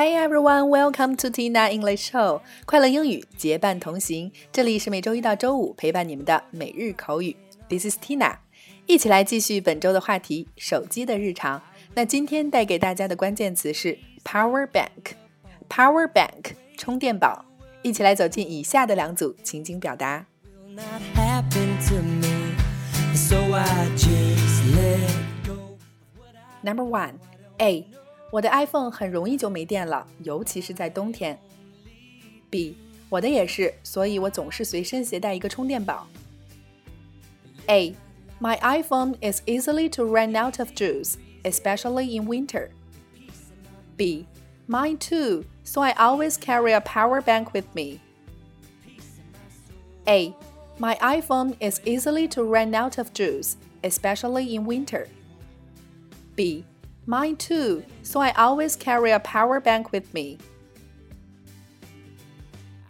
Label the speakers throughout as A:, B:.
A: Hi everyone, welcome to Tina English Show。快乐英语结伴同行，这里是每周一到周五陪伴你们的每日口语。This is Tina，一起来继续本周的话题——手机的日常。那今天带给大家的关键词是 power bank。power bank 充电宝。一起来走进以下的两组情景表达。Number one, A，我的 iPhone 很容易就没电了，尤其是在冬天。B，我的也是，所以我总是随身携带一个充电宝。A, my iPhone is easily to run out of juice, especially in winter. B, mine too, so I always carry a power bank with me. A, my iPhone is easily to run out of juice, especially in winter. B. Mine too, so I always carry a power bank with me.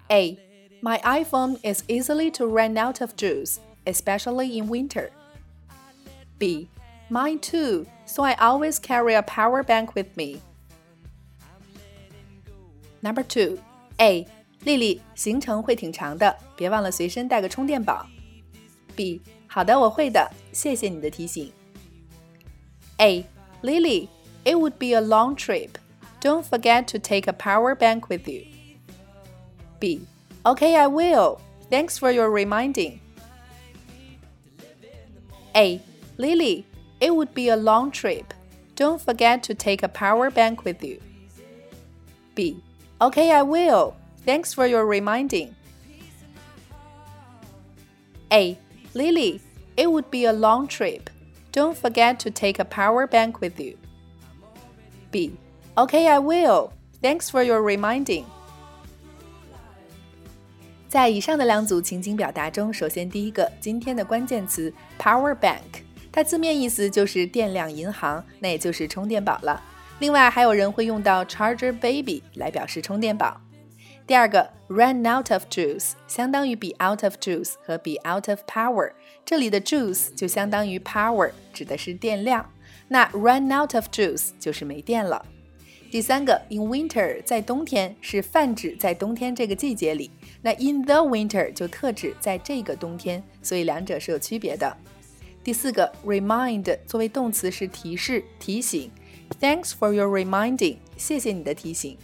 A: A. My iPhone is easily to run out of juice, especially in winter. B. Mine too, so I always carry a power bank with me. Number two, A. 丽丽，行程会挺长的，别忘了随身带个充电宝。B. 好的，我会的，谢谢你的提醒。A. Lily, it would be a long trip. Don't forget to take a power bank with you. B. Okay, I will. Thanks for your reminding. A. Lily, it would be a long trip. Don't forget to take a power bank with you. B. Okay, I will. Thanks for your reminding. A. Lily, it would be a long trip. Don't forget to take a power bank with you. B. Okay, I will. Thanks for your reminding. 在以上的两组情景表达中，首先第一个，今天的关键词 power bank，它字面意思就是电量银行，那也就是充电宝了。另外，还有人会用到 charger baby 来表示充电宝。第二个，run out of juice 相当于 be out of juice 和 be out of power，这里的 juice 就相当于 power，指的是电量。那 run out of juice 就是没电了。第三个，in winter 在冬天是泛指在冬天这个季节里，那 in the winter 就特指在这个冬天，所以两者是有区别的。第四个，remind 作为动词是提示、提醒。Thanks for your reminding，谢谢你的提醒。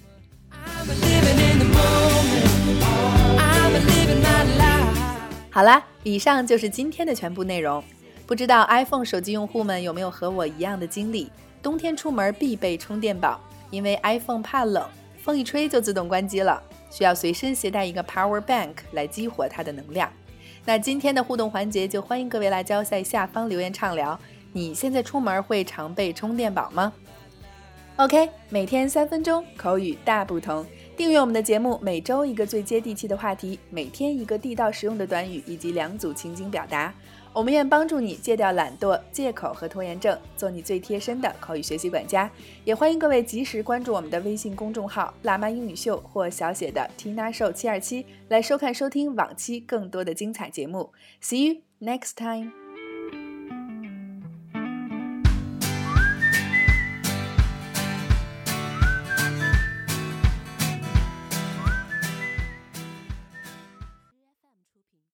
A: 好啦，以上就是今天的全部内容。不知道 iPhone 手机用户们有没有和我一样的经历？冬天出门必备充电宝，因为 iPhone 怕冷，风一吹就自动关机了，需要随身携带一个 Power Bank 来激活它的能量。那今天的互动环节就欢迎各位辣椒在下方留言畅聊。你现在出门会常备充电宝吗？OK，每天三分钟，口语大不同。订阅我们的节目，每周一个最接地气的话题，每天一个地道实用的短语，以及两组情景表达。我们愿帮助你戒掉懒惰、借口和拖延症，做你最贴身的口语学习管家。也欢迎各位及时关注我们的微信公众号“辣妈英语秀”或小写的 Tina Show 七二七，来收看收听往期更多的精彩节目。See you next time.